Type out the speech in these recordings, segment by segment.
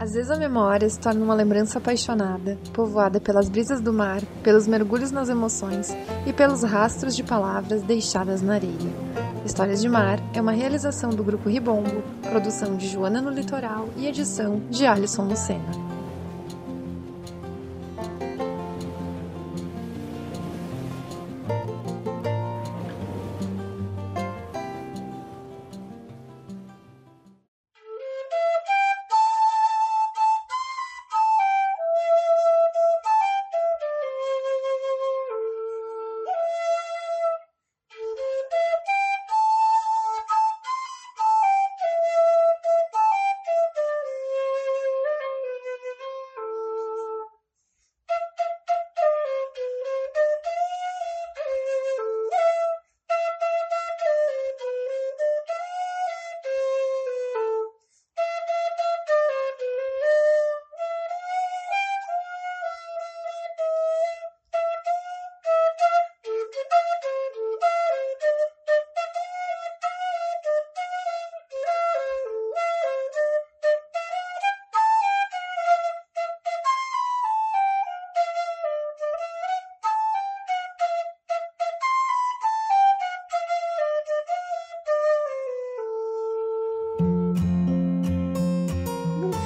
Às vezes a memória se torna uma lembrança apaixonada, povoada pelas brisas do mar, pelos mergulhos nas emoções e pelos rastros de palavras deixadas na areia. Histórias de Mar é uma realização do Grupo Ribombo, produção de Joana no Litoral e edição de Alisson Lucena.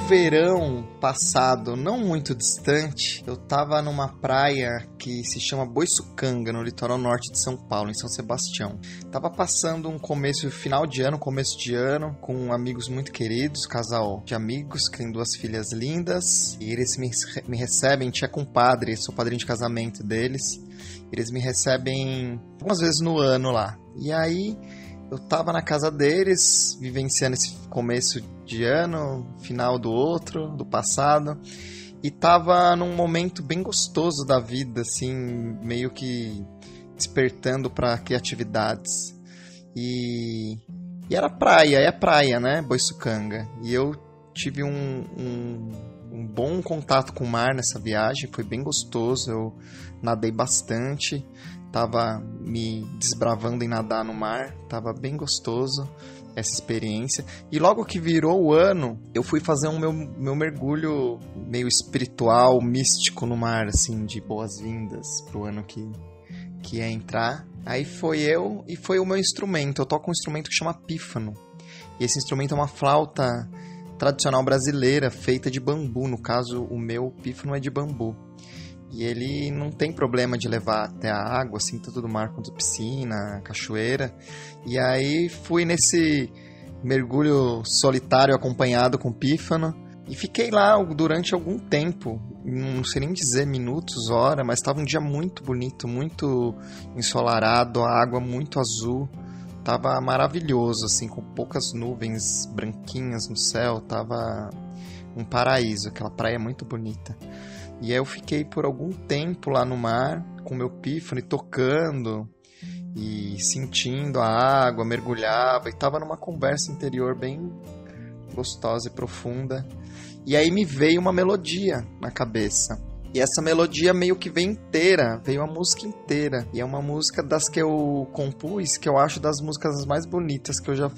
Verão passado, não muito distante, eu tava numa praia que se chama Boiçucanga, no litoral norte de São Paulo, em São Sebastião. Tava passando um começo, final de ano, começo de ano, com amigos muito queridos, casal de amigos que tem duas filhas lindas, e eles me, me recebem, tinha compadre, sou padrinho de casamento deles. Eles me recebem algumas vezes no ano lá. E aí eu tava na casa deles, vivenciando esse começo de ano, final do outro, do passado, e tava num momento bem gostoso da vida, assim, meio que despertando para criatividades. E, e era praia, é praia, né, Boiçucanga. E eu tive um, um, um bom contato com o mar nessa viagem, foi bem gostoso, eu nadei bastante, tava me desbravando em nadar no mar, tava bem gostoso essa experiência. E logo que virou o ano, eu fui fazer um meu, meu mergulho meio espiritual, místico no mar, assim, de boas-vindas pro ano que, que ia entrar. Aí foi eu e foi o meu instrumento. Eu toco um instrumento que chama pífano. E esse instrumento é uma flauta tradicional brasileira feita de bambu. No caso, o meu pífano é de bambu. E ele não tem problema de levar até a água, assim, tanto do mar quanto piscina, cachoeira. E aí fui nesse mergulho solitário acompanhado com pífano. E fiquei lá durante algum tempo, não sei nem dizer minutos, hora, mas estava um dia muito bonito, muito ensolarado, a água muito azul. Tava maravilhoso, assim, com poucas nuvens branquinhas no céu, tava um paraíso, aquela praia muito bonita. E aí eu fiquei por algum tempo lá no mar com meu pífano tocando e sentindo a água, mergulhava e tava numa conversa interior bem gostosa e profunda. E aí me veio uma melodia na cabeça. E essa melodia meio que vem inteira, veio a música inteira. E é uma música das que eu compus, que eu acho das músicas mais bonitas que eu já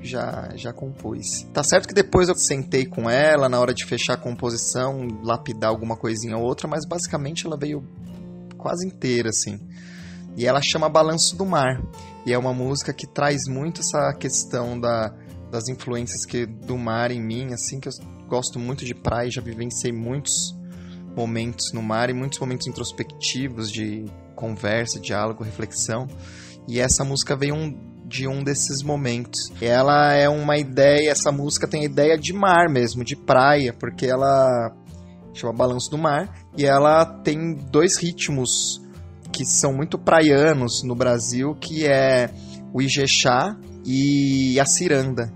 já, já compus. Tá certo que depois eu sentei com ela na hora de fechar a composição, lapidar alguma coisinha ou outra, mas basicamente ela veio quase inteira, assim. E ela chama Balanço do Mar. E é uma música que traz muito essa questão da, das influências que, do mar em mim, assim, que eu gosto muito de praia, já vivenciei muitos momentos no mar e muitos momentos introspectivos de conversa, diálogo, reflexão. E essa música veio um, de um desses momentos. Ela é uma ideia, essa música tem a ideia de mar mesmo, de praia, porque ela chama Balanço do Mar e ela tem dois ritmos que são muito praianos no Brasil, que é o Ijexá e a ciranda.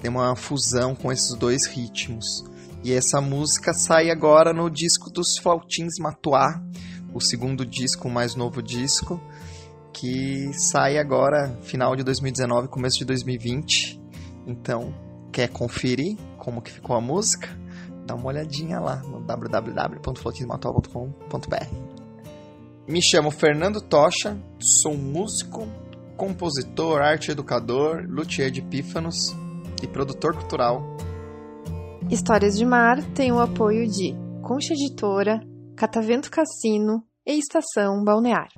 Tem uma fusão com esses dois ritmos. E essa música sai agora no disco dos Flautins Matuá, o segundo disco, o mais novo disco que sai agora final de 2019, começo de 2020. Então, quer conferir como que ficou a música? Dá uma olhadinha lá no www.flotismoatual.com.br. Me chamo Fernando Tocha, sou músico, compositor, arte educador, luthier de pífanos e produtor cultural. Histórias de Mar tem o apoio de Concha Editora, Catavento Cassino e Estação Balnear.